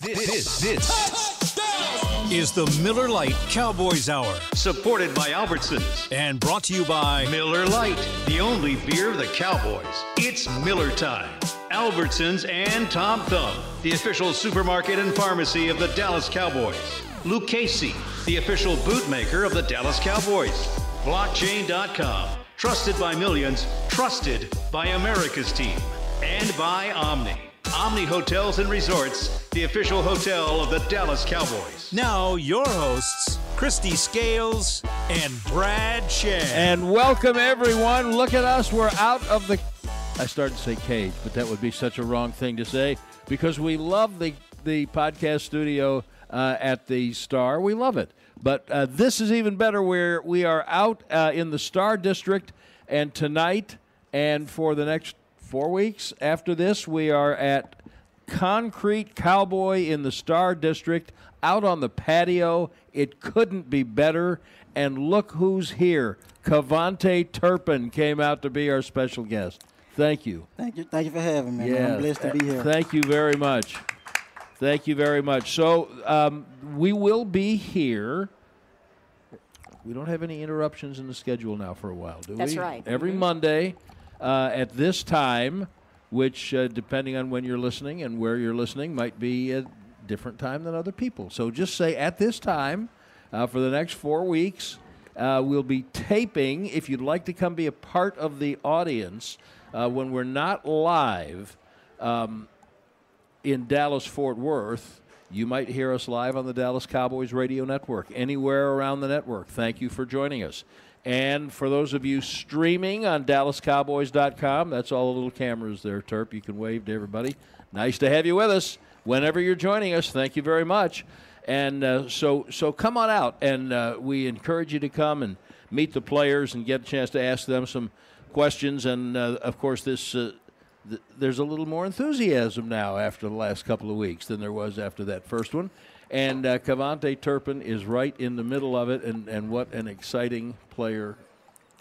This, this, this is the Miller Lite Cowboys Hour, supported by Albertsons and brought to you by Miller Lite, the only beer of the Cowboys. It's Miller time. Albertsons and Tom Thumb, the official supermarket and pharmacy of the Dallas Cowboys. Lucchese, the official bootmaker of the Dallas Cowboys. Blockchain.com, trusted by millions, trusted by America's team. And by Omni. Omni Hotels and Resorts, the official hotel of the Dallas Cowboys. Now, your hosts, Kristi Scales and Brad Sham. And welcome, everyone. Look at us. We're out of the. I started to say cage, but that would be such a wrong thing to say because we love the, the podcast studio uh, at the Star. We love it. But uh, this is even better where we are out uh, in the Star District, and tonight and for the next four weeks after this, we are at Concrete Cowboy in the Star District out on the patio. It couldn't be better. And look who's here. KaVontae Turpin came out to be our special guest. Thank you. Thank you. Thank you for having me. Yeah. I'm blessed to be here. Thank you very much. Thank you very much. So um, we will be here. We don't have any interruptions in the schedule now for a while, do That's we? That's right. Every mm-hmm. Monday uh, at this time, which, uh, depending on when you're listening and where you're listening, might be a different time than other people. So just say at this time uh, for the next four weeks. Uh, we'll be taping. If you'd like to come be a part of the audience uh, when we're not live um, in Dallas Fort Worth, you might hear us live on the Dallas Cowboys Radio Network, anywhere around the network. Thank you for joining us. And for those of you streaming on DallasCowboys.com, that's all the little cameras there, Terp. You can wave to everybody. Nice to have you with us whenever you're joining us. Thank you very much. And uh, so, so come on out, and uh, we encourage you to come and meet the players and get a chance to ask them some questions. And uh, of course, this uh, th- there's a little more enthusiasm now after the last couple of weeks than there was after that first one. And uh, KaVontae Turpin is right in the middle of it, and, and what an exciting player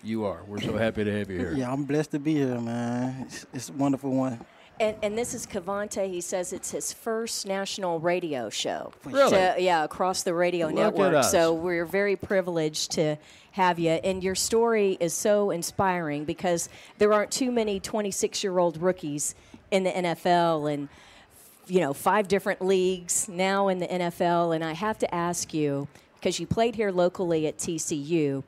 you are. We're so happy to have you here. Yeah, I'm blessed to be here, man. It's, it's a wonderful one. And, and this is KaVontae. He says it's his first national radio show. Really? To, yeah, across the radio Look network. So we're very privileged to have you. And your story is so inspiring because there aren't too many 26 year old rookies in the NFL. And you know, five different leagues now in the NFL. And I have to ask you, because you played here locally at TCU,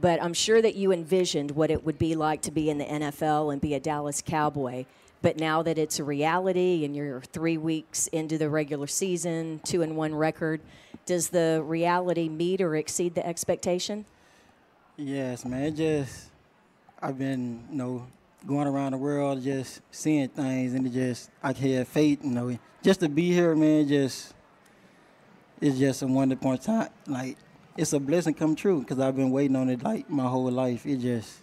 but I'm sure that you envisioned what it would be like to be in the NFL and be a Dallas Cowboy. But now that it's a reality and you're three weeks into the regular season, two and one record, does the reality meet or exceed the expectation? Yes, man. It just I've been, you know, going around the world, just seeing things, and it just I had faith, you know, just to be here, man. Just it's just a wonderful point time. Like it's a blessing come true because I've been waiting on it like my whole life. It just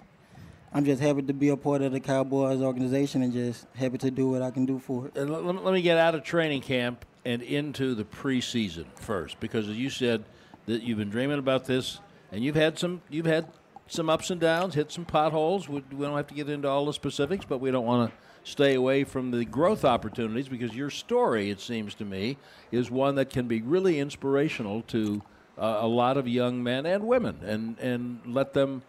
I'm just happy to be a part of the Cowboys organization and just happy to do what I can do for it. Let, let me get out of training camp and into the preseason first, because as you said that you've been dreaming about this, and you've had some you've had some ups and downs, hit some potholes. We, we don't have to get into all the specifics, but we don't want to stay away from the growth opportunities because your story, it seems to me, is one that can be really inspirational to uh, a lot of young men and women, and and let them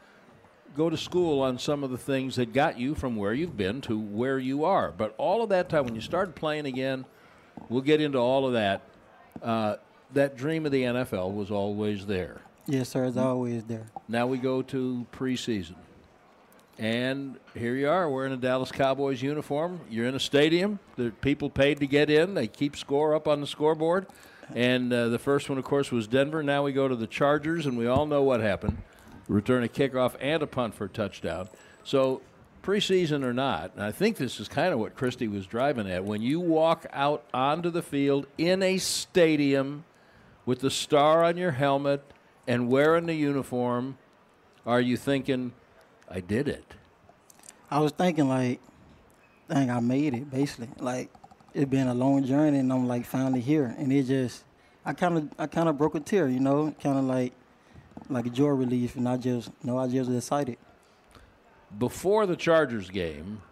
go to school on some of the things that got you from where you've been to where you are. But all of that time, when you started playing again, we'll get into all of that. Uh, that dream of the NFL was always there. Yes, sir. It's always there. Now we go to preseason. And here you are. We're in a Dallas Cowboys uniform. You're in a stadium. The people paid to get in. They keep score up on the scoreboard. And uh, the first one, of course, was Denver. Now we go to the Chargers, and we all know what happened. Return a kickoff and a punt for a touchdown. So preseason or not, I think this is kind of what Kristi was driving at. When you walk out onto the field in a stadium with the star on your helmet – and wearing the uniform, are you thinking, I did it? I was thinking like, dang, I made it. Basically, like it's been a long journey, and I'm like finally here, and it just, I kind of, I kind of broke a tear, you know, kind of like, like a joy relief, and I just, you know, I just excited. Before the Chargers game,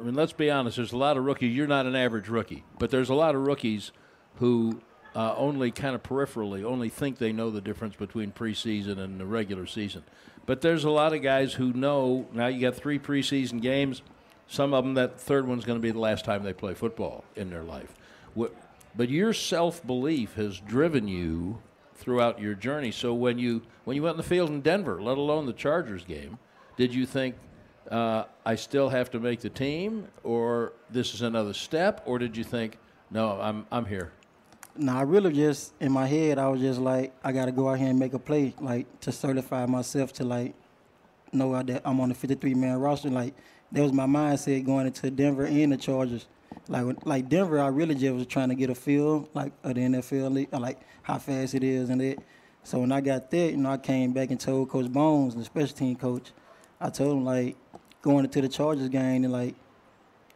I mean, let's be honest. There's a lot of rookies. You're not an average rookie, but there's a lot of rookies who uh, only kind of peripherally only think they know the difference between preseason and the regular season. But there's a lot of guys who know. Now you got three preseason games. Some of them, that third one's going to be the last time they play football in their life. But your self belief has driven you throughout your journey. So when you when you went in the field in Denver, let alone the Chargers game, did you think uh, I still have to make the team, or this is another step, or did you think, no, I'm I'm here? No, I really just in my head, I was just like, I got to go out here and make a play, like to certify myself to like know that I'm on the 53 man roster. Like that was my mindset going into Denver and the Chargers. Like like Denver, I really just was trying to get a feel like of the NFL, league, uh, like how fast it is and it. So when I got there, you know, I came back and told Coach Bones, the special team coach, I told him like going into the Chargers game and like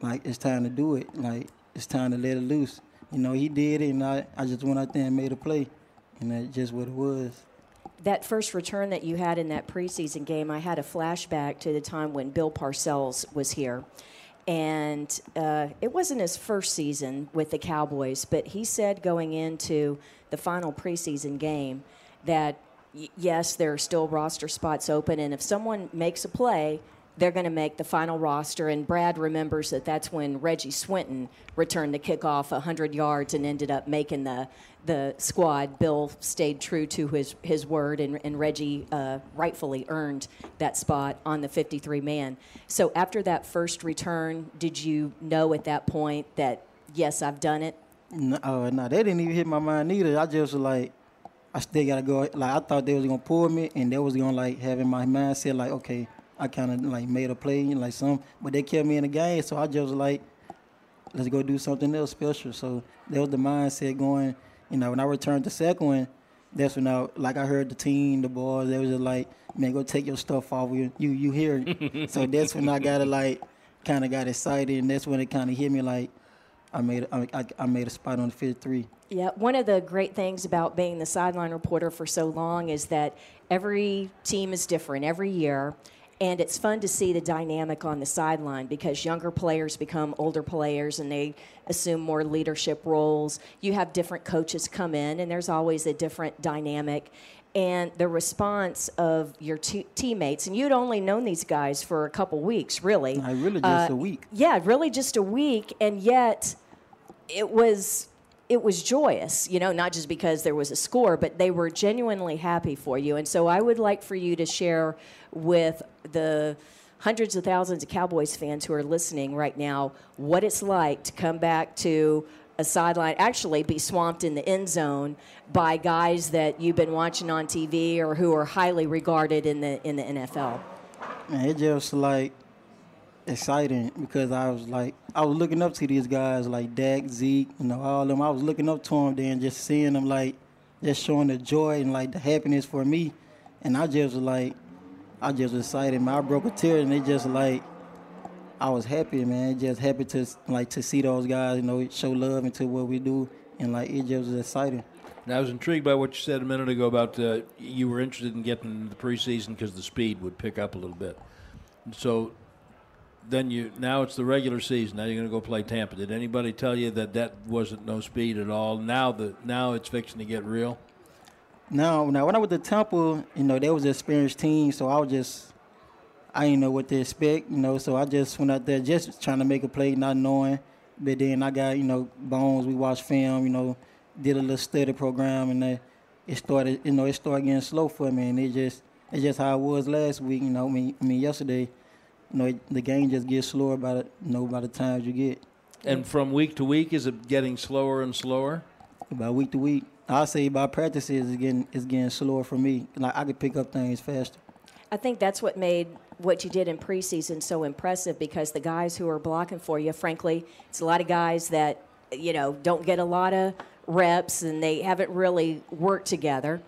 like it's time to do it. Like it's time to let it loose. You know, he did it and I, I just went out there and made a play. And that's just what it was. That first return that you had in that preseason game, I had a flashback to the time when Bill Parcells was here. And uh, it wasn't his first season with the Cowboys, but he said going into the final preseason game that yes, there are still roster spots open, and if someone makes a play, they're going to make the final roster. And Brad remembers that that's when Reggie Swinton returned the kickoff 100 yards and ended up making the the squad. Bill stayed true to his his word, and, and Reggie uh, rightfully earned that spot on the 53 man. So after that first return, did you know at that point that yes, I've done it? No, uh, no, they didn't even hit my mind either. I just was like, I still gotta go. Like I thought they was gonna pull me, and they was gonna like have in my mindset like, okay, I kind of like made a play, like some, but they kept me in the game, so I just was like, let's go do something else special. So that was the mindset going. You know, when I returned to second one, that's when I like I heard the team, the boys, they was just like, man, go take your stuff off. You you you hear it. so that's when I got to like kind of got excited, and that's when it kind of hit me like I made I, I made a spot on the 53. Yeah, one of the great things about being the sideline reporter for so long is that every team is different every year and it's fun to see the dynamic on the sideline because younger players become older players and they assume more leadership roles. You have different coaches come in, and there's always a different dynamic. And the response of your t- teammates, and you'd only known these guys for a couple weeks, really. I really just uh, a week. Yeah, really just a week, and yet it was it was joyous, you know, not just because there was a score, but they were genuinely happy for you. And so I would like for you to share with the hundreds of thousands of Cowboys fans who are listening right now what it's like to come back to a sideline, actually be swamped in the end zone by guys that you've been watching on TV or who are highly regarded in the in the NFL. Man, it just like exciting because I was like I was looking up to these guys like Dak, Zeke, you know, all of them. I was looking up to them then just seeing them like just showing the joy and like the happiness for me. And I just was like I just was excited, man. I broke a tear and it just like I was happy, man. Just happy to like to see those guys, you know, show love into what we do and like it just was exciting. Now, I was intrigued by what you said a minute ago about uh, you were interested in getting into the preseason because the speed would pick up a little bit. So then you now it's the regular season. Now you're going to go play Tampa. Did anybody tell you that that wasn't no speed at all? Now the now it's fixing to get real. Now, now when I was at Temple, you know, they was an experienced team, so I was just I didn't know what to expect, you know, so I just went out there just trying to make a play, not knowing. But then I got, you know, bones. We watched film, you know, did a little study program, and uh, it started, you know, it started getting slow for me, and it just, it's just how it was last week, you know. I mean, I mean yesterday you know, the game just gets slower by the, you know, by the times you get. And from week to week, is it getting slower and slower? By week to week, I say by practices, it's getting it's getting slower for me. Like I could pick up things faster. I think that's what made what you did in preseason so impressive because the guys who are blocking for you, frankly, it's a lot of guys that you know don't get a lot of reps and they haven't really worked together.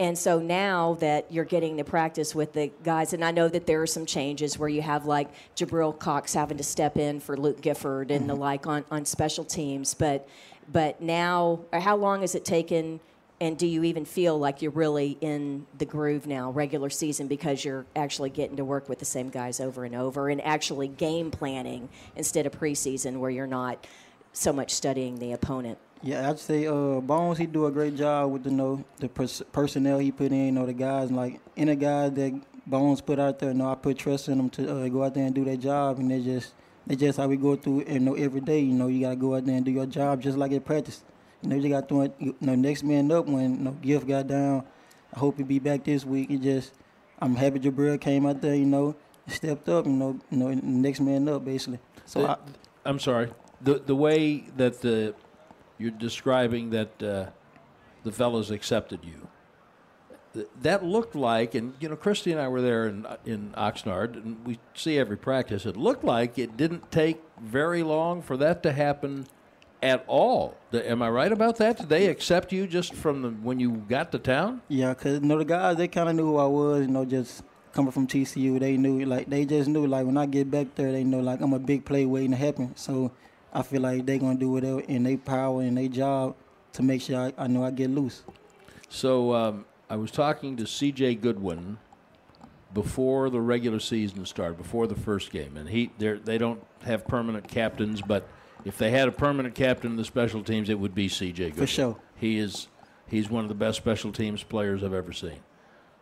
And so now that you're getting the practice with the guys, and I know that there are some changes where you have like Jabril Cox having to step in for Luke Gifford and mm-hmm. the like on, on special teams, but but now, how long has it taken And do you even feel like you're really in the groove now, regular season, because you're actually getting to work with the same guys over and over and actually game planning instead of preseason where you're not so much studying the opponent? Yeah, I'd say uh, Bones he do a great job with the you know the pers- personnel he put in, you know the guys like any guys that Bones put out there. You know I put trust in them to uh, go out there and do their job, and they just they just how we go through you know every day. You know you gotta go out there and do your job just like at practice. You know, you got to it. You know, next man up when you know, Gift got down. I hope he be back this week. It just, I'm happy Jabril came out there. You know, stepped up. You know, you know, next man up basically. So The- I, I'm sorry. The the way that the you're describing that uh, the fellows accepted you. th- That looked like, and you know, Kristi and I were there in in Oxnard, and we see every practice. It looked like it didn't take very long for that to happen at all. Th- Am I right about that? Did they accept you just from the when you got to town? Yeah, cause you know the guys they kind of knew who I was. You know, just coming from TCU, they knew like they just knew like when I get back there, they know like I'm a big play waiting to happen. So I feel like they're gonna do whatever in their power and their job to make sure I, I know I get loose. So um, I was talking to C.J. Goodwin before the regular season started, before the first game, and he they don't have permanent captains, but if they had a permanent captain in the special teams, it would be C.J. Goodwin. For sure. he is he's one of the best special teams players I've ever seen.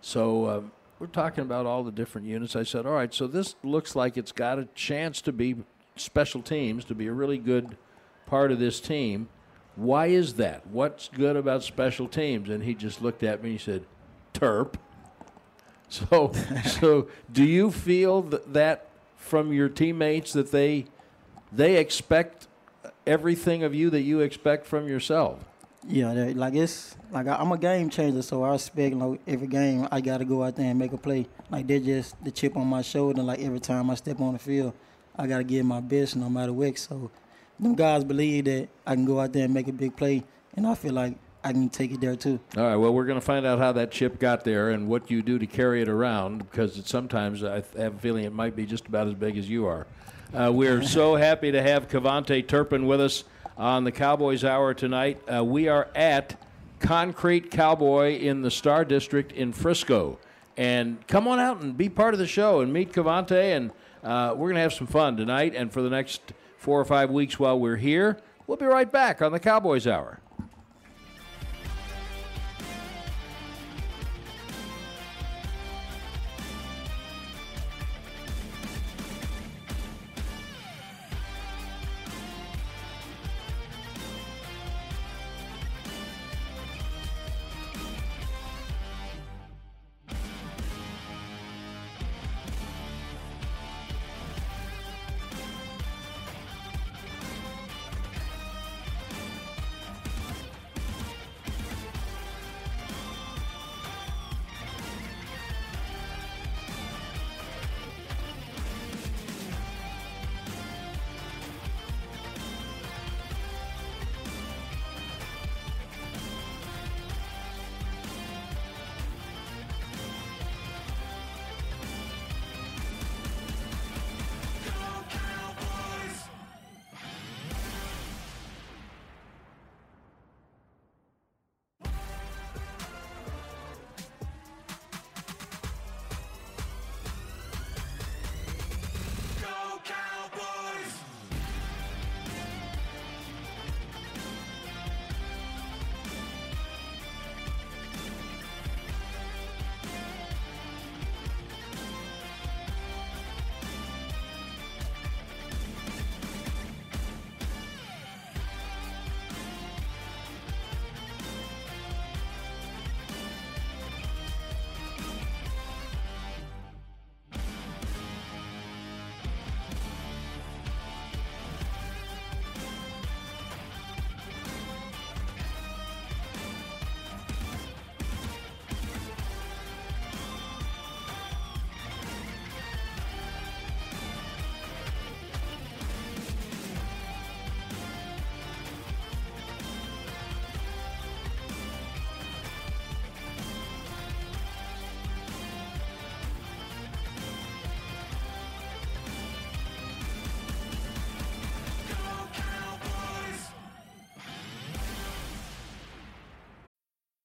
So um, we're talking about all the different units. I said, all right, so this looks like it's got a chance to be special teams, to be a really good part of this team. Why is that? What's good about special teams? And he just looked at me and he said, Terp. So, so do you feel th- that from your teammates that they they expect everything of you that you expect from yourself? Yeah, like it's like I, I'm a game changer, so I expect like every game I got to go out there and make a play. Like they're just the chip on my shoulder. Like every time I step on the field, I got to give my best no matter what. So them guys believe that I can go out there and make a big play, and I feel like I can take it there too. All right. Well, we're going to find out how that chip got there and what you do to carry it around because it, sometimes I have a feeling it might be just about as big as you are. Uh, we're so happy to have KaVontae Turpin with us on the Cowboys Hour tonight. Uh, we are at Concrete Cowboy in the Star District in Frisco. And come on out and be part of the show and meet KaVontae. And uh, we're going to have some fun tonight and for the next four or five weeks while we're here. We'll be right back on the Cowboys Hour.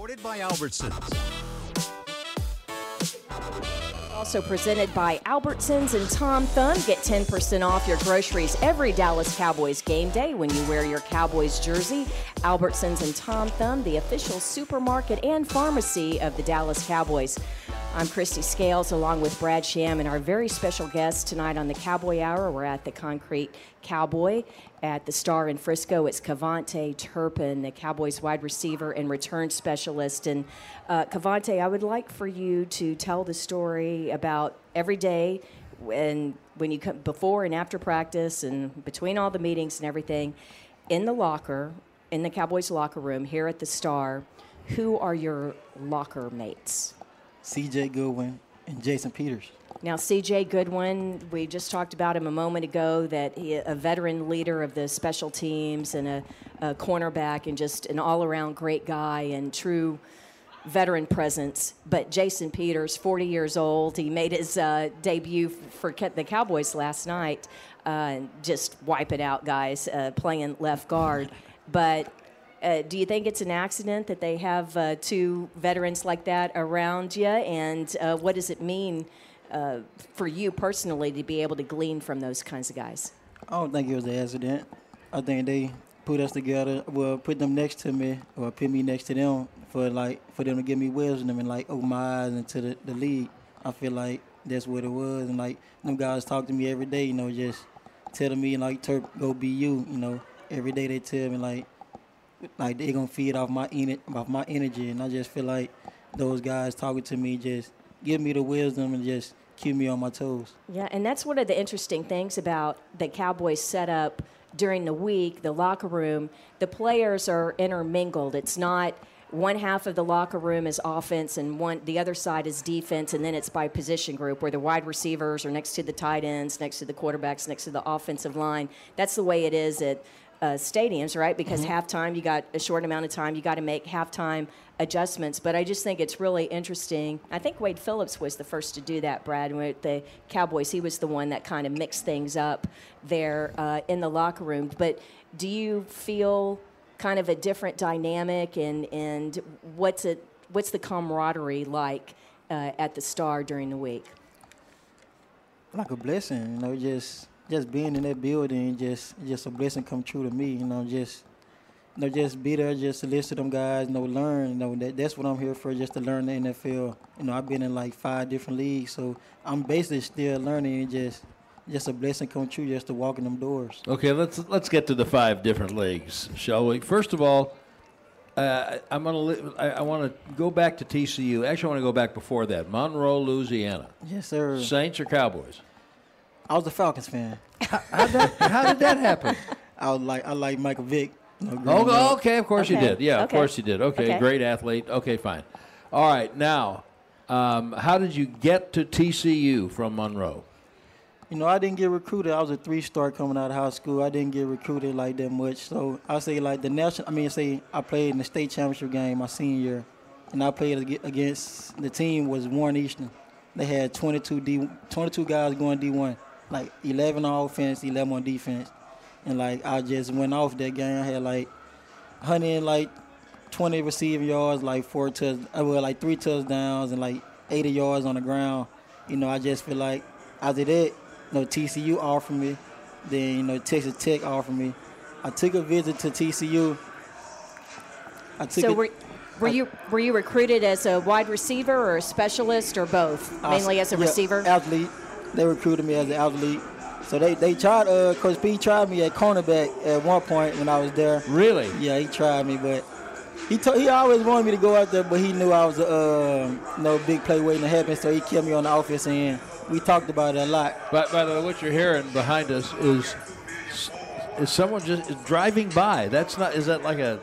Supported by Albertsons. Also presented by Albertsons and Tom Thumb. Get 10% off your groceries every Dallas Cowboys game day when you wear your Cowboys jersey. Albertsons and Tom Thumb, the official supermarket and pharmacy of the Dallas Cowboys. I'm Kristi Scales along with Brad Sham and our very special guest tonight on the Cowboy Hour. We're at the Concrete Cowboy at the Star in Frisco. It's KaVontae Turpin, the Cowboys wide receiver and return specialist. And uh, KaVontae, I would like for you to tell the story about every day when when you come before and after practice and between all the meetings and everything in the locker in the Cowboys locker room here at the Star. Who are your locker mates? C.J. Goodwin and Jason Peters. Now, C.J. Goodwin, we just talked about him a moment ago. That he, a veteran leader of the special teams and a, a cornerback and just an all-around great guy and true veteran presence. But Jason Peters, 40 years old, he made his uh, debut for the Cowboys last night. Uh, just wipe it out, guys, uh, playing left guard. But uh, do you think it's an accident that they have uh, two veterans like that around you? And uh, what does it mean uh, for you personally to be able to glean from those kinds of guys? I don't think it was an accident. I think they put us together, well, put them next to me or put me next to them for like for them to give me wisdom and like open my eyes into the, the league. I feel like that's what it was, and like them guys talk to me every day, you know, just telling me like Turp, go be you, you know. Every day they tell me like like they gonna feed off my off my energy, and I just feel like those guys talking to me just give me the wisdom and just keep me on my toes. Yeah, and that's one of the interesting things about the Cowboys setup during the week, the locker room. The players are intermingled. It's not one half of the locker room is offense and one the other side is defense and then it's by position group where the wide receivers are next to the tight ends next to the quarterbacks next to the offensive line that's the way it is at uh, stadiums, right? Because mm-hmm. halftime, you got a short amount of time, you got to make halftime adjustments. But I just think it's really interesting. I think Wade Phillips was the first to do that, Brad. With the Cowboys, he was the one that kind of mixed things up there uh, in the locker room. But do you feel kind of a different dynamic, and and what's it? What's the camaraderie like uh, at the Star during the week? Like a blessing, you know, just just being in that building, just just a blessing come true to me. You know, just you know, just be there, just to listen to them guys. You know, learn. You know, that that's what I'm here for, just to learn the NFL. You know, I've been in like five different leagues, so I'm basically still learning. And just just a blessing come true, just to walk in them doors. Okay, let's let's get to the five different leagues, shall we? First of all. Uh, I'm gonna. I, I want to go back to TCU. Actually, I want to go back before that. Monroe, Louisiana. Yes, sir. Saints or Cowboys? I was a Falcons fan. how, did, how did that happen? I was like I like Michael Vick. You know, oh, okay, of course okay. you did. Yeah, okay. of course you did. Okay, okay, great athlete. Okay, fine. All right, now, um, how did you get to TCU from Monroe? You know, I didn't get recruited. I was a three-star coming out of high school. I didn't get recruited like that much. So I say like the national. I mean, say I played in the state championship game my senior year, and I played against the team was Warren Easton. They had 22 D, 22 guys going D1 like 11 on offense, 11 on defense. and like I just went off that game. I had like hundred and like twenty receiving yards, like four touch, uh, well like three touchdowns and like eighty yards on the ground. You know, I just feel like after that, you know, TCU offered me, then you know Texas Tech offered me. I took a visit to TCU. I took So a- were, were you were you recruited as a wide receiver or a specialist or both? I- Mainly as a yeah, receiver. Athlete. They recruited me as an athlete. So they, they tried, uh, Coach P tried me at cornerback at one point when I was there. Really? Yeah, he tried me, but he to, he always wanted me to go out there, but he knew I was a uh, no big play waiting to happen, so he kept me on the offense end. We talked about it a lot. But by the way, what you're hearing behind us is is someone just is driving by. That's not. Is that like a?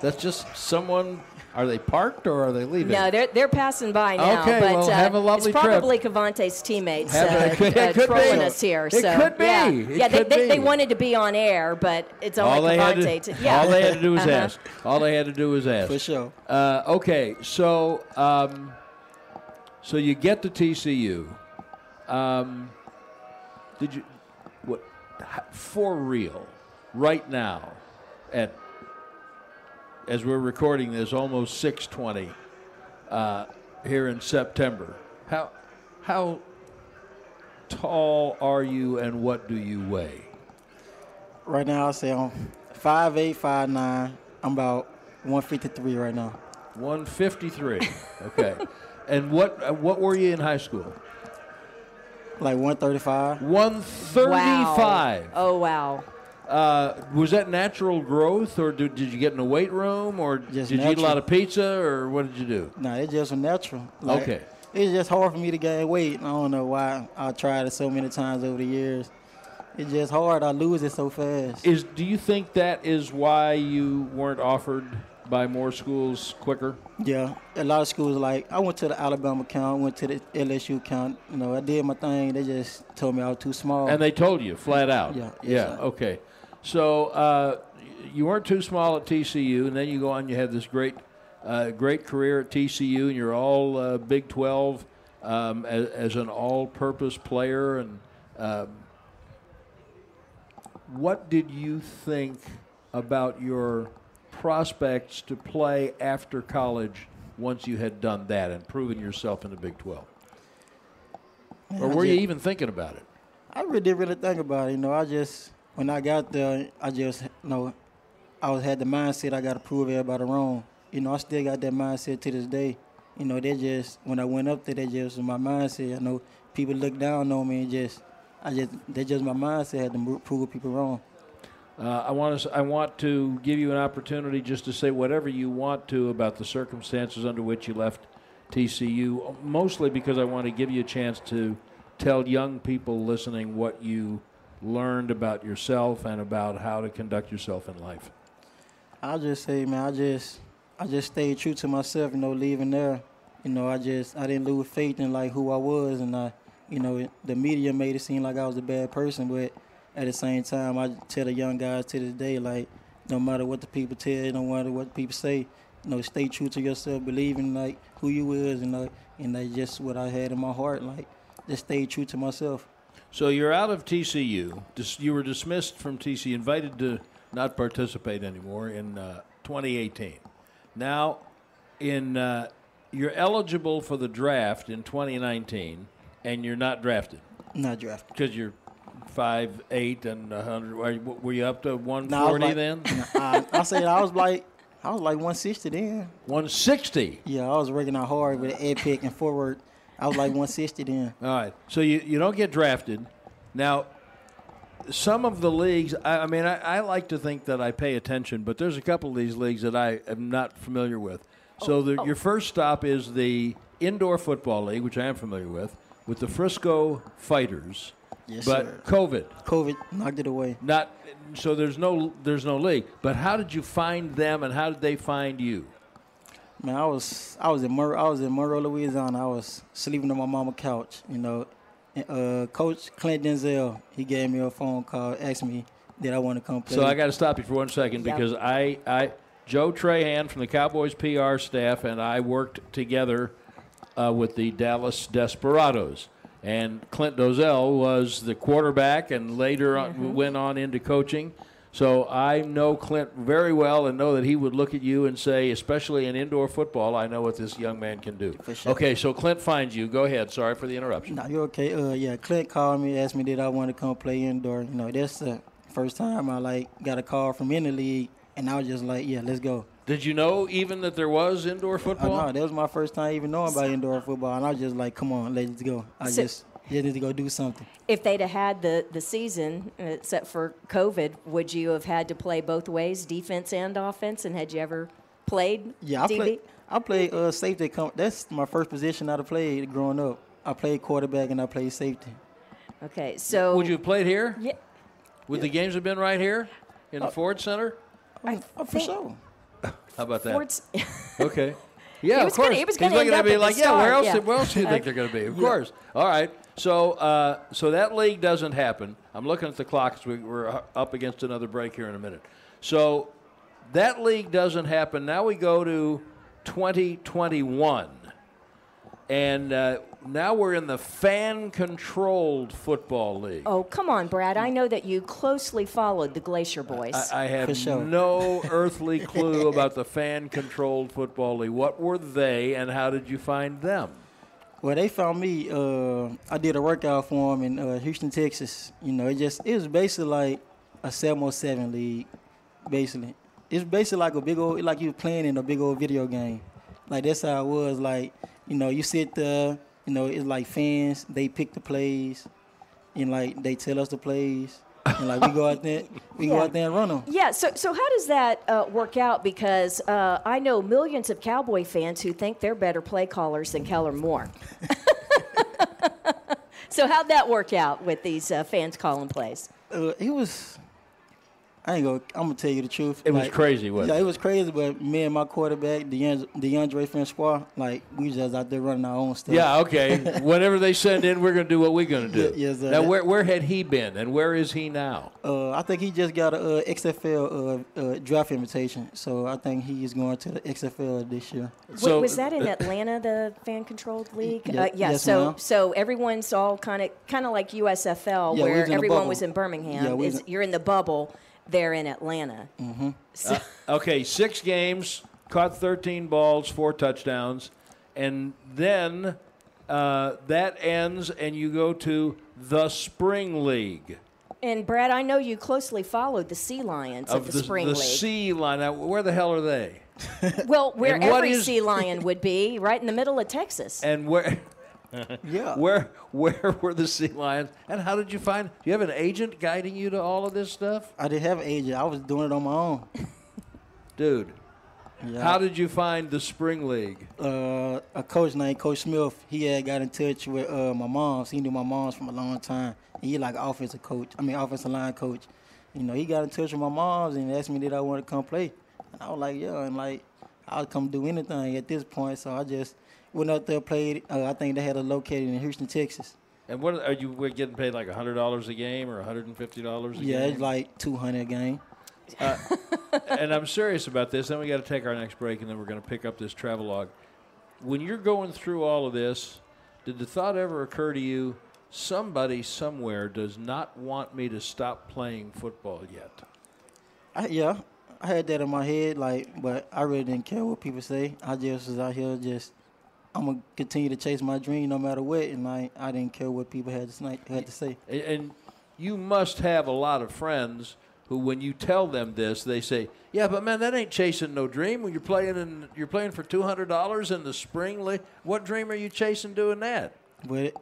That's just someone. Are they parked or are they leaving? No, they're they're passing by now. Okay, but well, uh, have a lovely it's trip. probably KaVontae's teammates Have a- uh, it uh, trolling be. us here. It so could be. yeah, It yeah. They, could they, they wanted to be on air, but it's only all they had KaVontae. to, to, yeah. all they had to do was Uh-huh. ask. All they had to do was ask. For sure. Uh, okay, so um, so you get to TCU. Um, did you what for real right now at as we're recording this almost 620 uh, here in September. How how tall are you and what do you weigh? Right now, I say I'm 5'8", 5'9". I'm about 153 right now. 153. Okay. and what uh, what were you in high school? Like 135. 135. Wow. Oh wow. Uh, was that natural growth, or did, did you get in a weight room, or Just did you eat a lot of pizza, or what did you do? No, it's just natural. Like, Okay. It's just hard for me to gain weight. I don't know why. I tried it so many times over the years. It's just hard. I lose it so fast. Is do you think that is why you weren't offered by more schools quicker? Yeah, a lot of schools like I went to the Alabama count, went to the LSU count. You know, I did my thing. They just told me I was too small. And they told you flat out. Yeah, yeah. Okay. So uh, you weren't too small at TCU, and then you go on. You have this great, uh, great career at TCU, and you're all uh, Big 12 um, as, as an all-purpose player. And um, what did you think about your prospects to play after college once you had done that and proven yourself in the Big 12? Or were you even thinking about it? I really didn't really think about it. You know, I just when I got there, I just you know, I was had the mindset I got to prove everybody wrong. You know, I still got that mindset to this day. You know, they just when I went up there, they just was my mindset. I know people look down on me and just, I just they just my mindset had to prove people wrong. Uh, I want to. I want to give you an opportunity just to say whatever you want to about the circumstances under which you left TCU. Mostly because I want to give you a chance to tell young people listening what you learned about yourself and about how to conduct yourself in life. I'll just say, man, I just I just stayed true to myself, you know, leaving there. You know, I just I didn't lose faith in like who I was and I you know, the media made it seem like I was a bad person, but at the same time I tell the young guys to this day, like, no matter what the people tell you, no matter what people say, you know, stay true to yourself, believe in like who you is and like and that's just what I had in my heart, like just stay true to myself. So you're out of TCU. You were dismissed from TCU, invited to not participate anymore in uh, 2018. Now, in uh, you're eligible for the draft in 2019, and you're not drafted Not drafted. because you're five eight and 100. Were you, up to No, I 140 like- then? I, I said I was like I was like 160 then. 160. Yeah, I was working out hard with air pick and forward. I was like 160 then. All right. So you, you don't get drafted. Now, some of the leagues, I, I mean, I, I like to think that I pay attention, but there's a couple of these leagues that I am not familiar with. So oh, the, oh. your first stop is the Indoor Football League, which I am familiar with, with the Frisco Fighters. Yes, but sir. COVID, COVID knocked it away. not so there's no there's no league. But how did you find them, and how did they find you? Man, I was I was in Monroe, I was in Monroe, Louisiana. I was sleeping on my mama's couch. You know, and, uh, Coach Clint Dolezel he gave me a phone call, asked me did I want to come play. So I got to stop you for one second Yep. because I, I, Joe Trahan from the Cowboys PR staff and I worked together uh, with the Dallas Desperados. And Clint Dolezel was the quarterback and later on, went on into coaching. So I know Clint very well and know that he would look at you and say, especially in indoor football, I know what this young man can do. For sure. Okay, so Clint finds you. Go ahead. Sorry for the interruption. No, you're okay. Uh, yeah, Clint called me, asked me did I want to come play indoor. You know, that's the first time I like got a call from in the league, and I was just like, yeah, let's go. Did you know even that there was indoor I football? know that was my first time even knowing about indoor football, and I was just like, come on, let's go. I So- just just need to go do something. If they'd have had the, the season, uh, except for COVID, would you have had to play both ways, defense and offense? And had you ever played Yeah, I DB? played. I played uh, safety. That's my first position I'd have played growing up. I played quarterback and I played safety. Okay, so Would you have played here? Yeah, Would the games have been right here in Uh, the Ford Center? I Oh, for think sure. How about that? Ford's- Okay. Yeah, He of course. gonna- he was He's gonna looking at me like, yeah, where else? yeah. Where else do you think they're going to be? Of course. All right. So, uh, so that league doesn't happen. I'm looking at the clock. 'cause we, we're up against another break here in a minute. So, that league doesn't happen. Now we go to 2021, and uh, now we're in the fan-controlled football league. oh, come on, Brad. I know that you closely followed the Glacier Boyz. I, I have sure. no earthly clue about the fan controlled football league. What were they and how did you find them? Well, they found me. Uh, I did a workout for them in uh, Houston, Texas. You know, it just it was basically like a 707 league. Basically, it's basically like a big old like you playing in a big old video game. Like that's how it was. Like you know, you sit there. You know, it's like fans. They pick the plays, and like they tell us the plays, and like we go out there, we go Yeah. out there and run them. Yeah, so so how does that uh, work out? Because uh, I know millions of Cowboy fans who think they're better play callers than Kellen Moore. so how'd that work out with these uh, fans calling plays? Uh, it was. I ain't gonna. I'm gonna tell you the truth. It was crazy, wasn't yeah, it? it was crazy. But me and my quarterback, Deondre, Deondre Francois, like we just out there running our own stuff. Yeah, okay. Whatever they send in, we're going to do what we're going to do. Yeah, yes, sir. now, where, where had he been and where is he now? Uh, I think he just got a uh, XFL uh, uh, draft invitation, so I think he is going to the XFL this year. Wait, was that in Atlanta, the fan-controlled league? Yeah, uh, yeah. yes, so ma'am. so everyone's all kind of kind of like USFL, Yeah, where was in the everyone was in Birmingham. Yeah, we was is, in- you're in the bubble. They're in Atlanta. Mm-hmm. So, Okay, six games, caught 13 balls, four touchdowns, and then uh, that ends and you go to the Spring League. and Brad, I know you closely followed the Sea Lions of, the, Spring the League. Sea Line. Now, where the hell are they? well, where every is- sea lion would be, right in the middle of Texas. And where? Yeah. Where where were the sea lions? And how did you find? Do you have an agent guiding you to all of this stuff, I didn't have an agent. I was doing it on my own. dude? Yeah. How did you find the spring league? uh, a coach named Coach Smith. He had got in touch with uh, my mom's. He knew my mom's from a long time. He like an offensive coach. I mean, offensive line coach. You know, he got in touch with my mom's and asked me did I want to come play. And I was like, yeah. And like, I'll come do anything at this point. So I just went up there, played. Uh, I think they had it located in Houston, Texas. And what are you we're getting paid like hundred dollars a game or hundred and fifty dollars a game? Yeah, game? it's like 200 a game. and I'm serious about this. Then we got to take our next break, and then we're going to pick up this travelogue. When you're going through all of this, did the thought ever occur to you? Somebody somewhere does not want me to stop playing football yet. I, yeah, I had that in my head, like, but I really didn't care what people say. I just was out here, just I'm gonna continue to chase my dream no matter what, and I I didn't care what people had to say. Had to say. And- And you must have a lot of friends who, when you tell them this, they say, "Yeah, but man, that ain't chasing no dream. When you're playing in, you're playing for two hundred dollars in the spring league. What dream are you chasing doing that?" But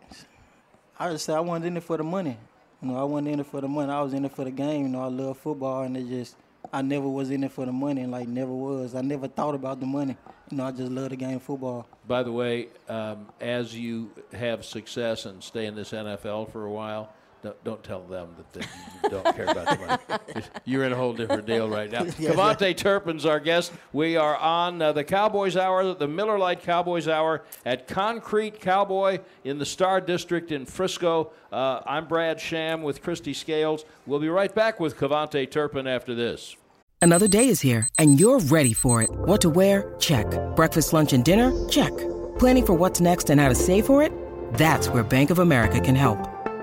I just said I wasn't in it for the money. You know, I wasn't in it for the money. I was in it for the game. You know, I love football, and it just I never was in it for the money, like never was. I never thought about the money. You know, I just love the game of football. By the way, um, as you have success and stay in this NFL for a while, don't, don't tell them that they, you don't care about the money. You're in a whole different deal right now. KaVontae Turpin's our guest. We are on uh, the Cowboys Hour, the Miller Lite Cowboys Hour at Concrete Cowboy in the Star District in Frisco. Uh, I'm Brad Sham with Kristi Scales. We'll be right back with KaVontae Turpin after this. Another day is here, and you're ready for it. What to wear? Check. Breakfast, lunch, and dinner? Check. Planning for what's next and how to save for it? That's where Bank of America can help.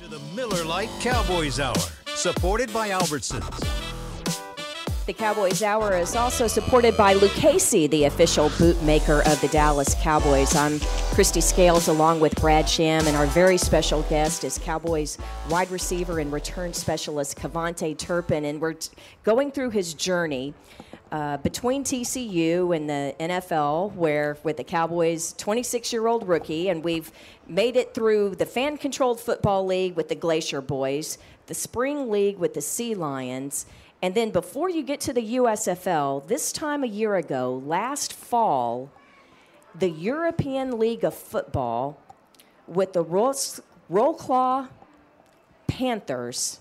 To the Miller Lite Cowboys Hour, supported by Albertsons. The Cowboys Hour is also supported by Lucchese, the official boot maker of the Dallas Cowboys. I'm Kristi Scales along with Brad Sham, and our very special guest is Cowboys wide receiver and return specialist KaVontae Turpin. And we're t- going through his journey uh, between TCU and the NFL, where with the Cowboys, 26 year old rookie, and we've made it through the fan controlled football league with the Glacier Boyz, the spring league with the Sea Lions. And then before you get to the USFL, this time a year ago, last fall, the European League of Football with the Wrocław Panthers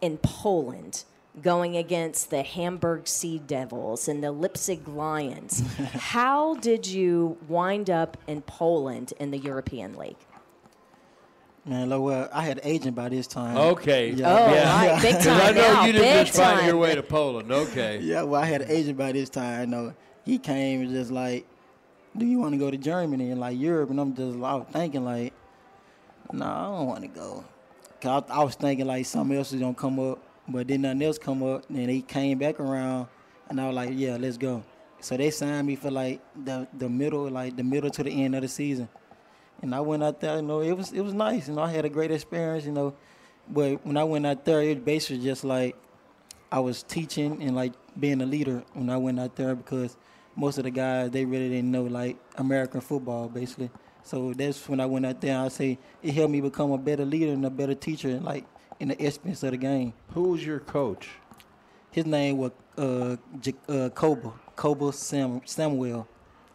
in Poland going against the Hamburg Sea Devils and the Leipzig Lions. How did you wind up in Poland in the European League? Man, look, well, I had an agent by this time. Okay. Oh, right, big 'Cause I time know now, you didn't big just find your way to Poland. Okay. Yeah, well, I had an agent by this time. I know he came and just like, "Do you want to go to Germany and like Europe?" And I'm just, I was thinking like, "No, I don't want to go." Cause I, I was thinking like something else is gonna come up, but then nothing else come up. And he came back around, and I was like, "Yeah, let's go." So they signed me for like the the middle, like the middle to the end of the season. And I went out there, you know, it was it was nice. You know, I had a great experience, you know. But when I went out there, it was basically just like I was teaching and like being a leader when I went out there because most of the guys they really didn't know like American football basically. So that's when I went out there. I say it helped me become a better leader and a better teacher, and like in the expense of the game. Who was your coach? His name was uh, J- uh, Koba Koba Sam Samuel.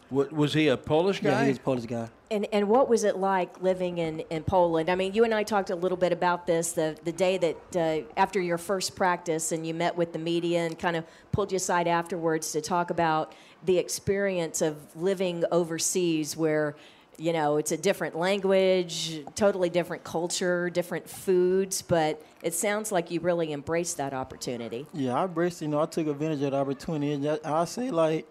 Wa- was he a Polish guy? Yeah, he was a Polish guy. And, and what was it like living in, in Poland? I mean, you and I talked a little bit about this the, the day that uh, after your first practice and you met with the media and kind of pulled you aside afterwards to talk about the experience of living overseas where, you know, it's a different language, totally different culture, different foods, but it sounds like you really embraced that opportunity. Yeah, I embraced. You know, I took advantage of the opportunity. And I say like,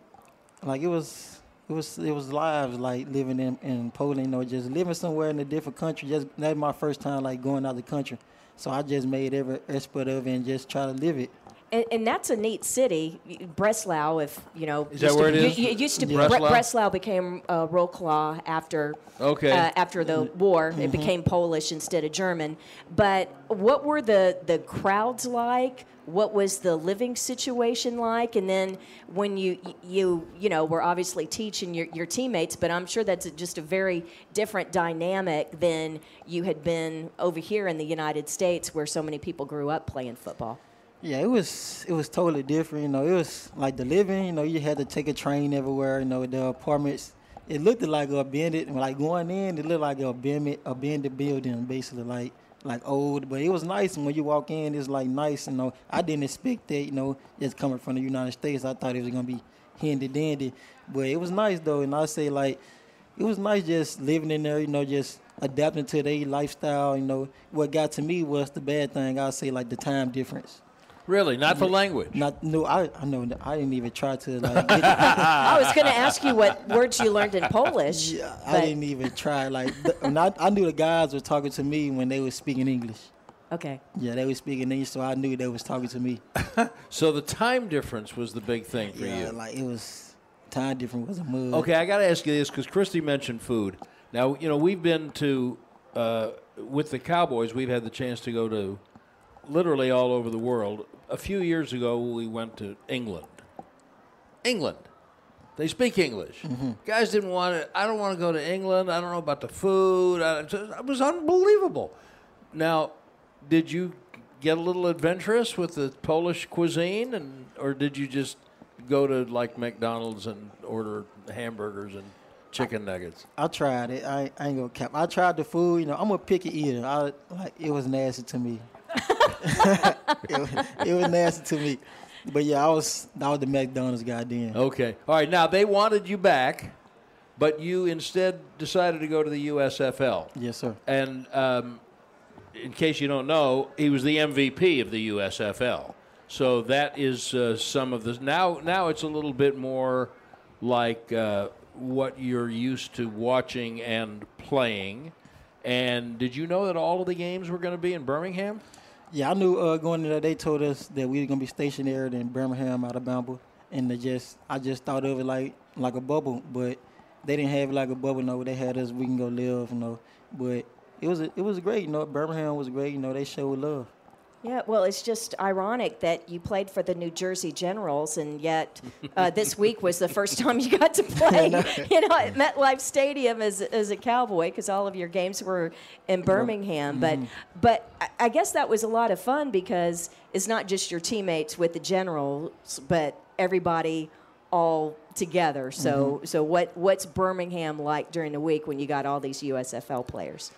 like it was, it was, it was lives like living in in Poland. You know, just living somewhere in a different country. Just that's my first time like going out the country. So I just made every effort of it and just try to live it. And, and that's a neat city, Breslau. If you know, Is that used to- where it you- It used to be Breslau? Breslau became uh, Wrocław after Okay. uh, after the war. It became Polish instead of German. But what were the the crowds like? What was the living situation like? And then when you you you know were obviously teaching your, your teammates, but I'm sure that's just a very different dynamic than you had been over here in the United States, where so many people grew up playing football. Yeah, it was it was totally different. You know, it was like the living. You know, you had to take a train everywhere. You know, the apartments. It looked like a abandoned. Like going in, it looked like a abandoned, abandoned building, basically like like old. But it was nice. And when you walk in, it's like nice. You know, I didn't expect that. You know, just coming from the United States, I thought it was gonna be handy dandy. But it was nice though, and I say like it was nice just living in there, you know, just adapting to their lifestyle. You know, what got to me was the bad thing. I say like the time difference. Really, not the language. Not no, I I know I didn't even try to like. Get, I was going to ask you what words you learned in Polish. yeah, I didn't even try. Like, the, I, I knew the guys were talking to me when they were speaking English. Okay. Yeah, they were speaking English, so I knew they was talking to me. So the time difference was the big thing for you. Yeah, you. like it was time difference was a mud. Okay, I got to ask you this because Kristi mentioned food. Now, you know, we've been to, uh, with the Cowboys, we've had the chance to go to literally all over the world. A few years ago, we went to England. England. They speak English. Mm-hmm. Guys didn't want it. I don't want to go to England. I don't know about the food. I, it was unbelievable. Now, did you get a little adventurous with the Polish cuisine, and or did you just go to like McDonald's and order hamburgers and chicken nuggets? I tried it. I, I ain't gonna cap. I tried the food. You know, I'm a picky eater. I like it was nasty to me. It, was, it was nasty to me. But yeah, I was I was the McDonald's guy then. Okay. All right. Now they wanted you back, but you instead decided to go to the USFL. Yes, sir. And um, in case you don't know, he was the MVP of the USFL. So that is uh, some of the now. Now it's a little bit more like uh, what you're used to watching and playing. And did you know that all of the games were going to be in Birmingham? Yeah, I knew uh, going in there. They told us that we were gonna be stationed in Birmingham, Alabama, and they just I just thought of it like like a bubble, but they didn't have it like a bubble. No, they had us. We can go live, you know. But it was it was great, you know. Birmingham was great, you know. They showed love. Yeah, well, it's just ironic that you played for the New Jersey Generals, and yet uh, this week was the first time you got to play, you know, at MetLife Stadium as, as a Cowboy, because all of your games were in Birmingham. But but I- I guess that was a lot of fun because it's not just your teammates with the Generals, but everybody all together. So so what what's Birmingham like during the week when you got all these USFL players?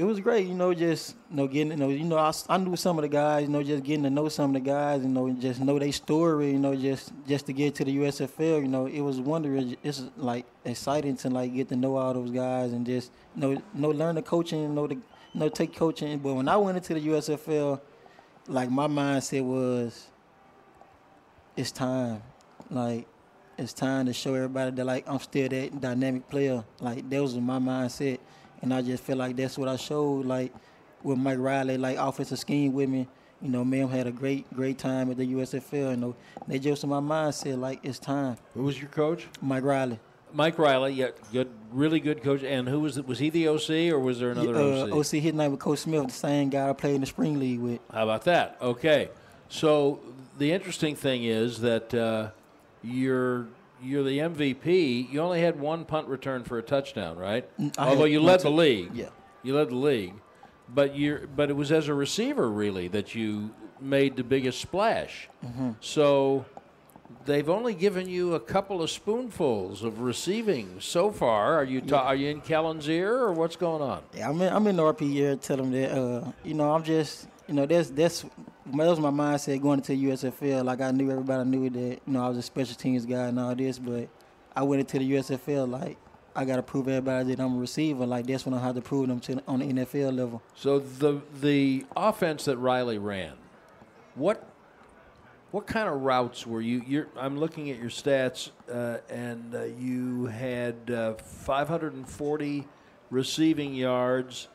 It was great, you know. Just you know, getting you know, you know, I, I knew some of the guys, you know, just getting to know some of the guys, you know, just know their story, you know, just just to get to the USFL, you know, it was wondering. It's like exciting to like get to know all those guys and just you know, know learn the coaching, you know, the, you know, take coaching. But when I went into the USFL, like my mindset was, it's time, like it's time to show everybody that like I'm still that dynamic player. Like that was my mindset, and I just feel like that's what I showed. Like with Mike Riley, like offensive scheme with me. You know, ma'am had a great, great time at the USFL. You know, they just in my mindset like it's time. Who was your coach? Mike Riley, Mike Riley. Yeah, good, really good coach. And who was it? Was he the OC or was there another uh, OC? OC hit night with Coach Smith, the same guy I played in the spring league with. How about that? Okay. So the interesting thing is that uh, you're you're the MVP. You only had one punt return for a touchdown, right? I Although you led the league. Yeah. You led the league, but you but it was as a receiver really that you made the biggest splash. Mm-hmm. So they've only given you a couple of spoonfuls of receiving so far. Are you ta- are you in Kellen's ear or what's going on? Yeah, I'm in, I'm in the RP year. Tell them that uh, you know I'm just you know that's that's that was my mindset going into the USFL. Like I knew everybody knew that you know I was a special teams guy and all this, but I went into the USFL like I got to prove everybody that I'm a receiver. Like that's when I had to prove them to on the NFL level. So the the offense that Riley ran, what what kind of routes were you? You're, I'm looking at your stats, uh, and uh, you had uh, 540 receiving yards,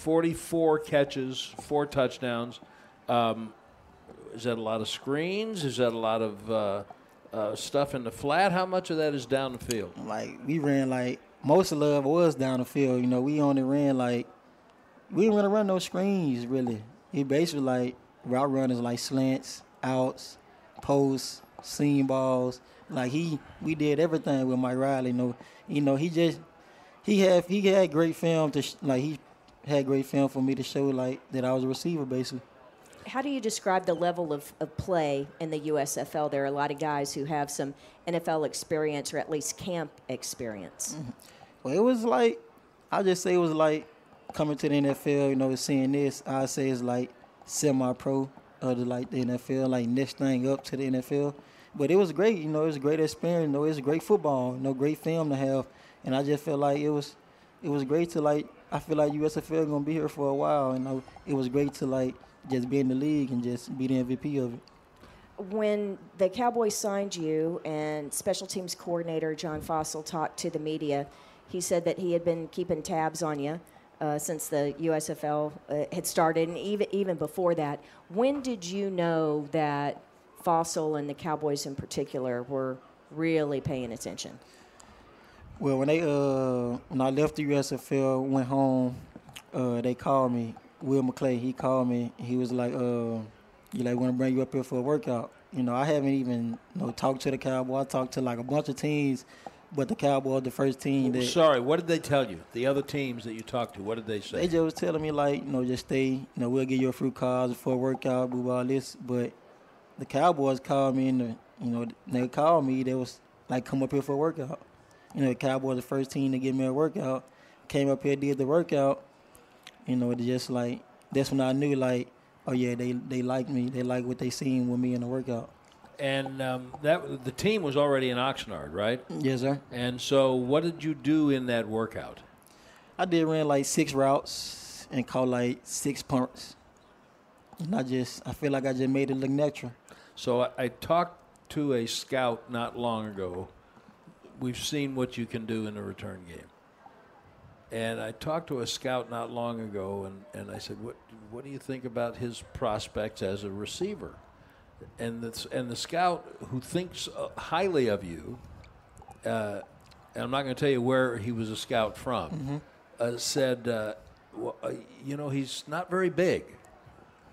44 catches, four touchdowns. Um, is that a lot of screens? Is that a lot of uh, uh, stuff in the flat? How much of that is down the field? Like we ran like most of love was down the field. You know we only ran like we didn't really run no screens really. He basically like route runners like slants, outs, posts, seam balls. Like he, we did everything with Mike Riley. You know, you know he just he had he had great film to sh- like he had great film for me to show like that I was a receiver basically. How do you describe the level of, of play in the USFL? There are a lot of guys who have some NFL experience or at least camp experience. Mm-hmm. Well, it was like I just say it was like coming to the NFL. You know, seeing this, I say it's like semi-pro of the like the NFL, like next thing up to the NFL. But it was great. You know, it was a great experience. You know, it was great football. You know, great film to have. And I just felt like it was, it was great to like. I feel like USFL gonna be here for a while. And know, it was great to like just be in the league and just be the MVP of it. when the Cowboys signed you and special teams coordinator John Fassel talked to the media, he said that he had been keeping tabs on you uh, since the USFL uh, had started, and even even before that. When did you know that Fassel and the Cowboys in particular were really paying attention? Well, when they uh when I left the USFL, went home, uh they called me. Will McClay, he called me. He was like, uh, you like want to bring you up here for a workout. You know, I haven't even you know talked to the Cowboys. I talked to like a bunch of teams, but the Cowboys, the first team that Sorry, what did they tell you? The other teams that you talked to, what did they say? they just was telling me like, you know, just stay. You know, we'll get you a fruit cards for a workout, blah all this. But the Cowboys called me, and the, you know, they called me. They was like, come up here for a workout. You know, the Cowboys the first team to give me a workout. Came up here, did the workout. You know, it just like that's when I knew like, oh yeah, they they like me. They like what they seen with me in the workout. And um, that the team was already in Oxnard, right? Yes, sir. And so, what did you do in that workout? I did ran like six routes and caught like six punts. And I just I feel like I just made it look natural. So I, I talked to a scout not long ago. We've seen what you can do in the return game. And I talked to a scout not long ago, and, and I said, "What what do you think about his prospects as a receiver?" And the and the scout who thinks uh, highly of you, uh, and I'm not going to tell you where he was a scout from, uh, said, uh, well, uh, "You know, he's not very big."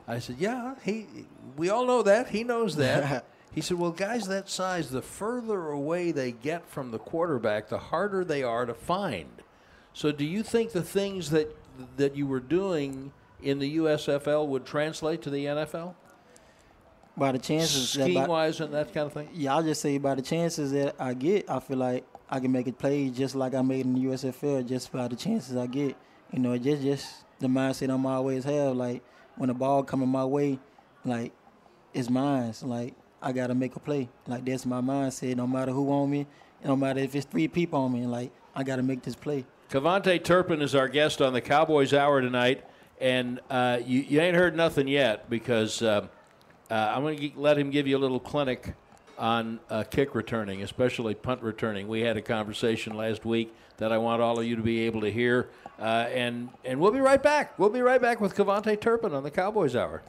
I said, "Yeah, he. We all know that. He knows that." he said, "Well, guys that size, the further away they get from the quarterback, the harder they are to find." So, do you think the things that that you were doing in the USFL would translate to the NFL, By the chances that scheme wise and that kind of thing? yeah, I'll just say by the chances that I get, I feel like I can make it play just like I made in the USFL, just by the chances I get. You know, just just the mindset I'm always have. Like when the ball coming my way, like it's mine. Like I gotta make a play. Like that's my mindset. No matter who on me, no matter if it's three people on me, like I gotta make this play. KaVontae Turpin is our guest on the Cowboys Hour tonight, and uh, you, you ain't heard nothing yet because um uh, I'm going to let him give you a little clinic on uh, kick returning, especially punt returning. We had a conversation last week that I want all of you to be able to hear, uh, and and we'll be right back. We'll be right back with KaVontae Turpin on the Cowboys Hour.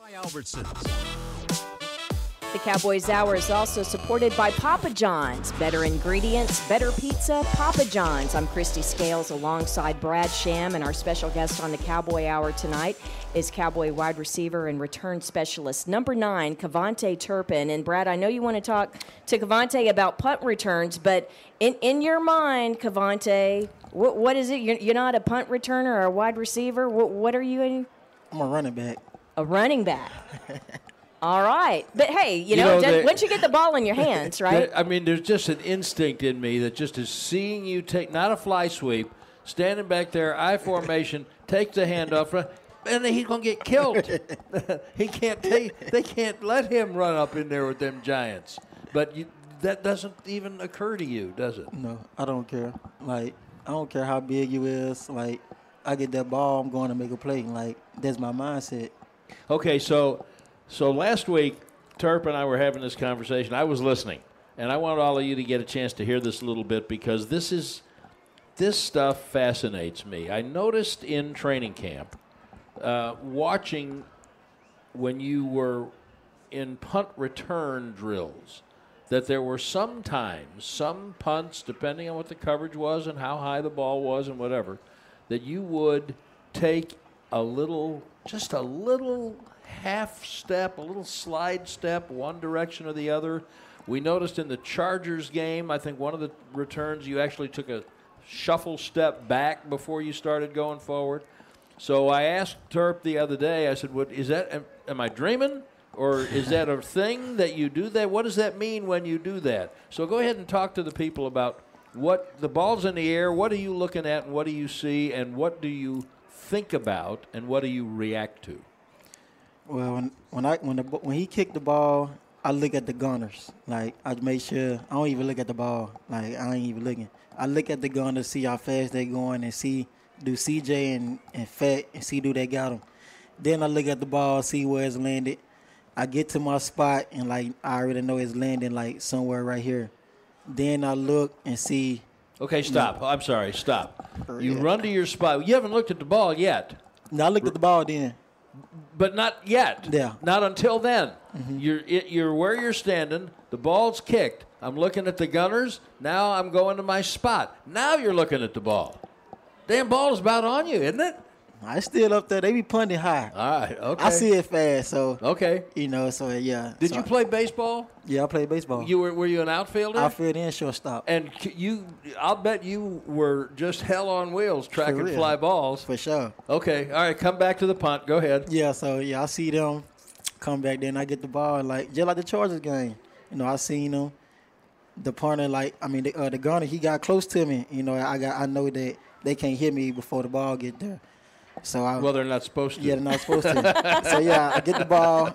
By Albertsons. The Cowboys Hour is also supported by Papa John's. Better ingredients, better pizza, Papa John's. I'm Kristi Scales alongside Brad Sham, and our special guest on the Cowboy Hour tonight is Cowboy wide receiver and return specialist number nine, KaVontae Turpin. And Brad, I know you want to talk to KaVontae about punt returns, but in, in your mind, KaVontae, what, what is it? You're, you're not a punt returner or a wide receiver? What, what are you? In? I'm a running back. A running back. All right, but hey, you, You know, know, just- they- once you get the ball in your hands, right? I mean, there's just an instinct in me that just is seeing you take, not a fly sweep, standing back there, I formation, take the handoff, run- and he's going to get killed. he can't take, they can't let him run up in there with them giants. But you, that doesn't even occur to you, does it? No, I don't care. Like, I don't care how big you is. Like, I get that ball, I'm going to make a play. Like, that's my mindset. Okay, so so last week, Turp and I were having this conversation. I was listening, and I want all of you to get a chance to hear this a little bit because this is this stuff fascinates me. I noticed in training camp, uh, watching when you were in punt return drills, that there were some times, some punts, depending on what the coverage was and how high the ball was and whatever, that you would take a little, just a little half step, a little slide step, one direction or the other. We noticed in the Chargers game, I think one of the returns, you actually took a shuffle step back before you started going forward. So I asked Terp the other day, I said, what, is that, am, am I dreaming? Or is that a thing that you do that? What does that mean when you do that? So go ahead and talk to the people about what the ball's in the air, what are you looking at, and what do you see, and what do you think about, and what do you react to? Well, when when I when the when he kicked the ball, I look at the gunners. Like I make sure I don't even look at the ball. Like I ain't even looking. I look at the gunners, see how fast they going, and see do CJ and and Fat and see do they got him. Then I look at the ball, see where it's landed. I get to my spot and like I already know it's landing like somewhere right here. Then I look and see. Okay, stop. I'm sorry, stop. You Yeah. run to your spot. You haven't looked at the ball yet, Now I looked at the ball then. but not yet. Yeah. Not until then. Mm-hmm. You're it, you're where you're standing. The ball's kicked. I'm looking at the gunners. Now I'm going to my spot. Now you're looking at the ball. Damn ball is about on you, isn't it? I still up there. They be punting high. All right. Okay. I see it fast, so Okay. you know. So yeah. Did So you play baseball? Yeah, I played baseball. You were were you an outfielder? outfield and shortstop. and you, I'll bet you were just hell on wheels tracking fly balls. for sure. Okay. All right. Come back to the punt. Go ahead. Yeah, so yeah, I see them come back. Then I get the ball, like just like the Chargers game. You know, I seen them. The punter, like I mean, the, uh, the gunner, he got close to me. You know, I got I know that they can't hit me before the ball get there. So I Well, they're not supposed to. yeah, they're not supposed to. so yeah, I get the ball.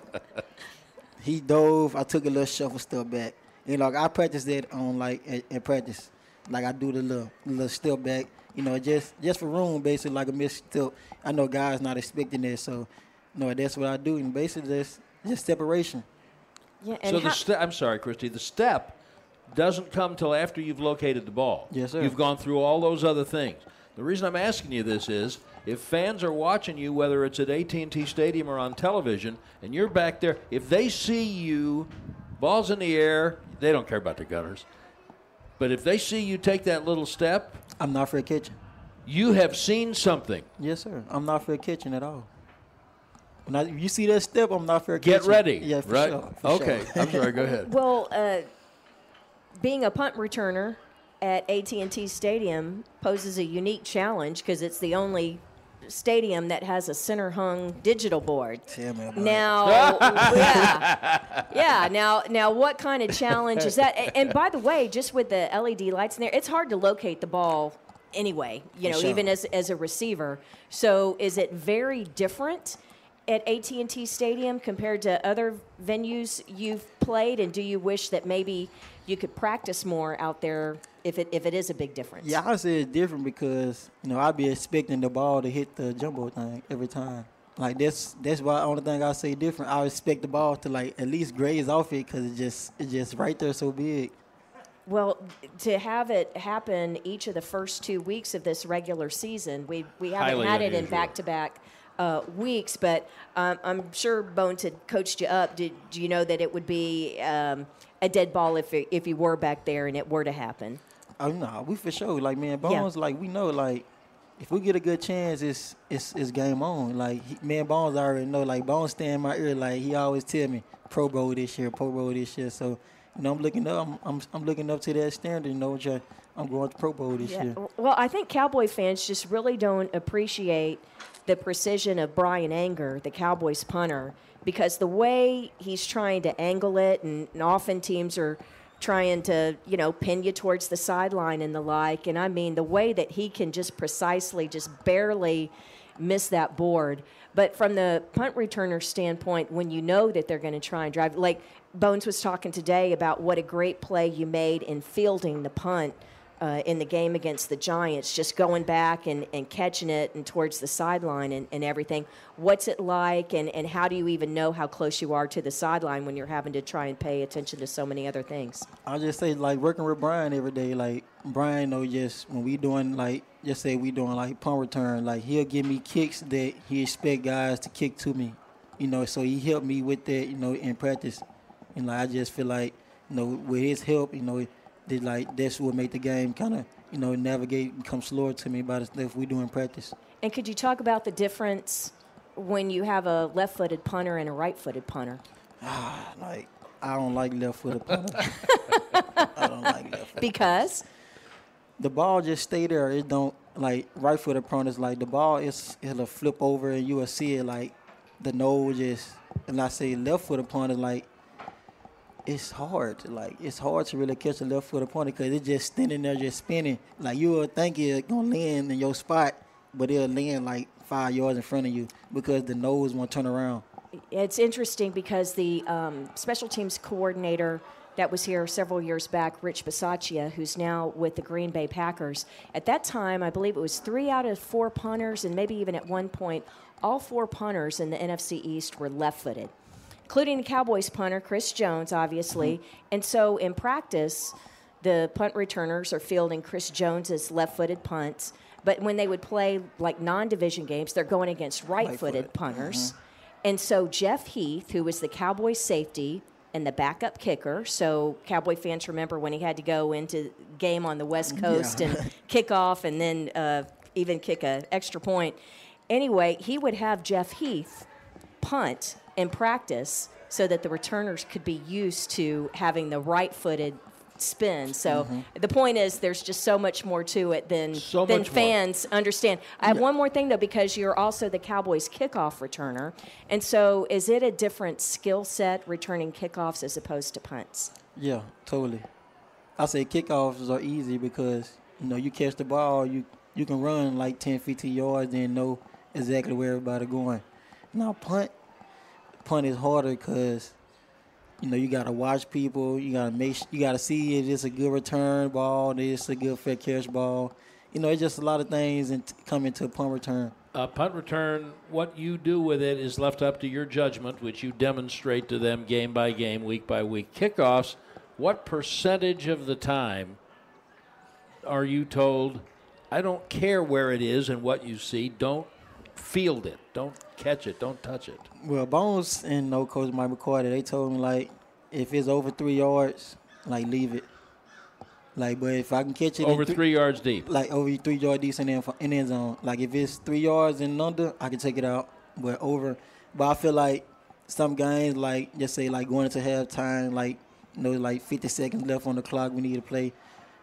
He dove. I took a little shuffle step back. You know, like I practice that on like in, in practice. Like I do the little little step back. You know, just just for room, basically like a missed step. I know guys not expecting that, so no, that's what I do. And basically, just just separation. Yeah, and So the step, I'm sorry, Kristi, the step doesn't come till after you've located the ball. Yes, sir. You've gone through all those other things. The reason I'm asking you this is if fans are watching you, whether it's at AT&T Stadium or on television, and you're back there, if they see you, balls in the air, they don't care about the gunners. But if they see you take that little step, I'm not for kitchen. you have seen something. Yes, sir. I'm not for kitchen at all. When I, you see that step, I'm not for a kitchen. Get catching. ready. Yeah, for right? sure. for okay. sure. I'm sorry. Go ahead. well, uh, being a punt returner at AT&T Stadium poses a unique challenge because it's the only stadium that has a center hung digital board. Tell me about it. Now, yeah, yeah. Now, now, what kind of challenge is that? A- And by the way, just with the LED lights in there, it's hard to locate the ball anyway. You know, sure. even as as a receiver. So, is it very different at AT and T Stadium compared to other venues you've played? And do you wish that maybe you could practice more out there if it if it is a big difference? Yeah, I say it's different because you know I'd be expecting the ball to hit the jumbo thing every time. Like that's that's why the only thing I say different. I expect the ball to like at least graze off it because it just it's just right there so big. Well, to have it happen each of the first two weeks of this regular season, we we haven't Highly had it in back to back uh, weeks. But um, I'm sure Bones had coached you up. Did do you know that it would be um, a dead ball if it, if you were back there and it were to happen? Oh no, we for sure. Like man, Bones, like we know, like if we get a good chance, it's it's it's game on. Like he, me and Bones already know. Like Bones stay in my ear. Like he always tell me Pro Bowl this year, Pro Bowl this year. So you know I'm looking up. I'm I'm, I'm looking up to that standard. You know, which I, I'm going to Pro Bowl this year. Well, I think Cowboy fans just really don't appreciate the precision of Bryan Anger, the Cowboys punter, because the way he's trying to angle it, and, and often teams are trying to, you know, pin you towards the sideline and the like. And I mean, the way that he can just precisely, just barely miss that board. But from the punt returner standpoint, when you know that they're going to try and drive, like Bones was talking today about what a great play you made in fielding the punt uh, in the game against the Giants, just going back and, and catching it and towards the sideline and, and everything. What's it like, and, and how do you even know how close you are to the sideline when you're having to try and pay attention to so many other things? I just say like working with Bryan every day. Like Bryan know just when we doing like just say we doing like punt return, like he'll give me kicks that he expect guys to kick to me. You know, so he helped me with that. You know, in practice, and like I just feel like you know with his help, you know they like that's what make the game kind of you know navigate become slower to me about the stuff we do in practice. And could you talk about the difference when you have a left-footed punter and a right-footed punter? Ah, like I don't like left-footed punter. I don't like left-footed. Because the ball just stay there. It don't like right-footed punters like the ball is it'll flip over and you will see it like the nose just and I say left-footed punter like it's hard. Like it's hard to really catch a left foot opponent because it's just standing there, just spinning. Like you will think it's gonna land in your spot, but it'll land like five yards in front of you because the nose won't turn around. It's interesting because the um, special teams coordinator that was here several years back, Rich Bisaccia, who's now with the Green Bay Packers. At that time, I believe it was three out of four punters, and maybe even at one point, all four punters in the NFC East were left footed including the Cowboys punter, Chris Jones, obviously. Mm-hmm. And so in practice, the punt returners are fielding Chris Jones's left footed punts. But when they would play like non division games, they're going against right footed punters. Mm-hmm. And so Jeff Heath, who was the Cowboys safety, and the backup kicker. So Cowboy fans remember when he had to go into game on the West Coast yeah. and kick off and then uh, even kick an extra point. Anyway, he would have Jeff Heath punt in practice so that the returners could be used to having the right footed spin. So mm-hmm. the point is, there's just so much more to it than so than fans more. understand. I have yeah. one more thing though, because you're also the Cowboys kickoff returner, and so is it a different skill set returning kickoffs as opposed to punts? Yeah, totally. I say kickoffs are easy because you know you catch the ball, you you can run like 10, 15 yards, and know exactly where everybody going. Now punt, punt is harder because you know you got to watch people. You got to make you got to see if it's a good return ball, if it's a good fair catch ball. You know, it's just a lot of things and come into a punt return. A punt return, what you do with it is left up to your judgment, which you demonstrate to them game by game, week by week. Kickoffs, what percentage of the time are you told, I don't care where it is and what you see, don't field it. Don't catch it. Don't touch it. Well, Bones and no coach Mike McCarthy, they told me like if it's over three yards, like leave it. Like, but if I can catch it over th- three yards deep, like over three yards deep in the in end zone. Like if it's three yards and under, I can take it out. But over, but I feel like some games, like just say like going into halftime, like you know, like 50 seconds left on the clock, we need to play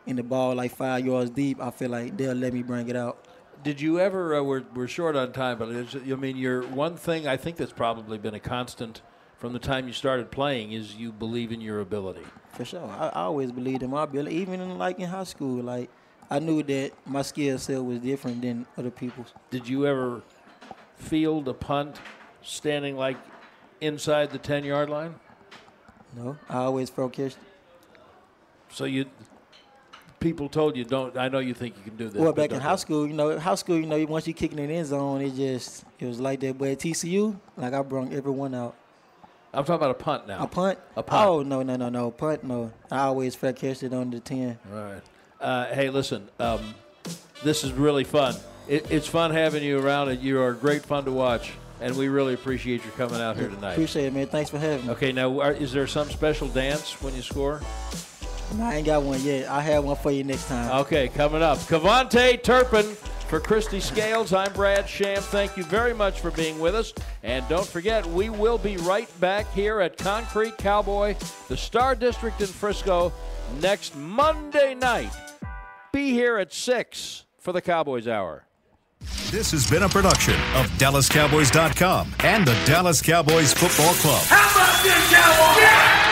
in the ball like five yards deep. I feel like they'll let me bring it out did you ever? Uh, we're we're short on time, but I mean, your one thing I think that's probably been a constant from the time you started playing is you believe in your ability. For sure, I, I always believed in my ability, even in, like in high school. Like I knew that my skill set was different than other people's. Did you ever field a punt standing like inside the ten yard line? No, I always focused. So you people told you don't. I know you think you can do this. Well, back in high school, you know, high school, you know, once you kick in the end zone, it just it was like that. But at TCU, like I brought everyone out. I'm talking about a punt now. A punt? A punt. Oh no no no no punt no. I always fair catch it on the ten. Right. Uh, hey, listen. Um, this is really fun. It, it's fun having you around, and you are great fun to watch. And we really appreciate you coming out here tonight. Appreciate it, man. Thanks for having me. Okay, now are, is there some special dance when you score? No, I ain't got one yet. I'll have one for you next time. Okay, coming up. KaVontae Turpin for Kristi Scales. I'm Brad Sham. Thank you very much for being with us. And don't forget, we will be right back here at Concrete Cowboy, the Star District in Frisco, next Monday night. Be here at 6 for the Cowboys Hour. This has been a production of DallasCowboys.com and the Dallas Cowboys Football Club. How about this, Cowboys?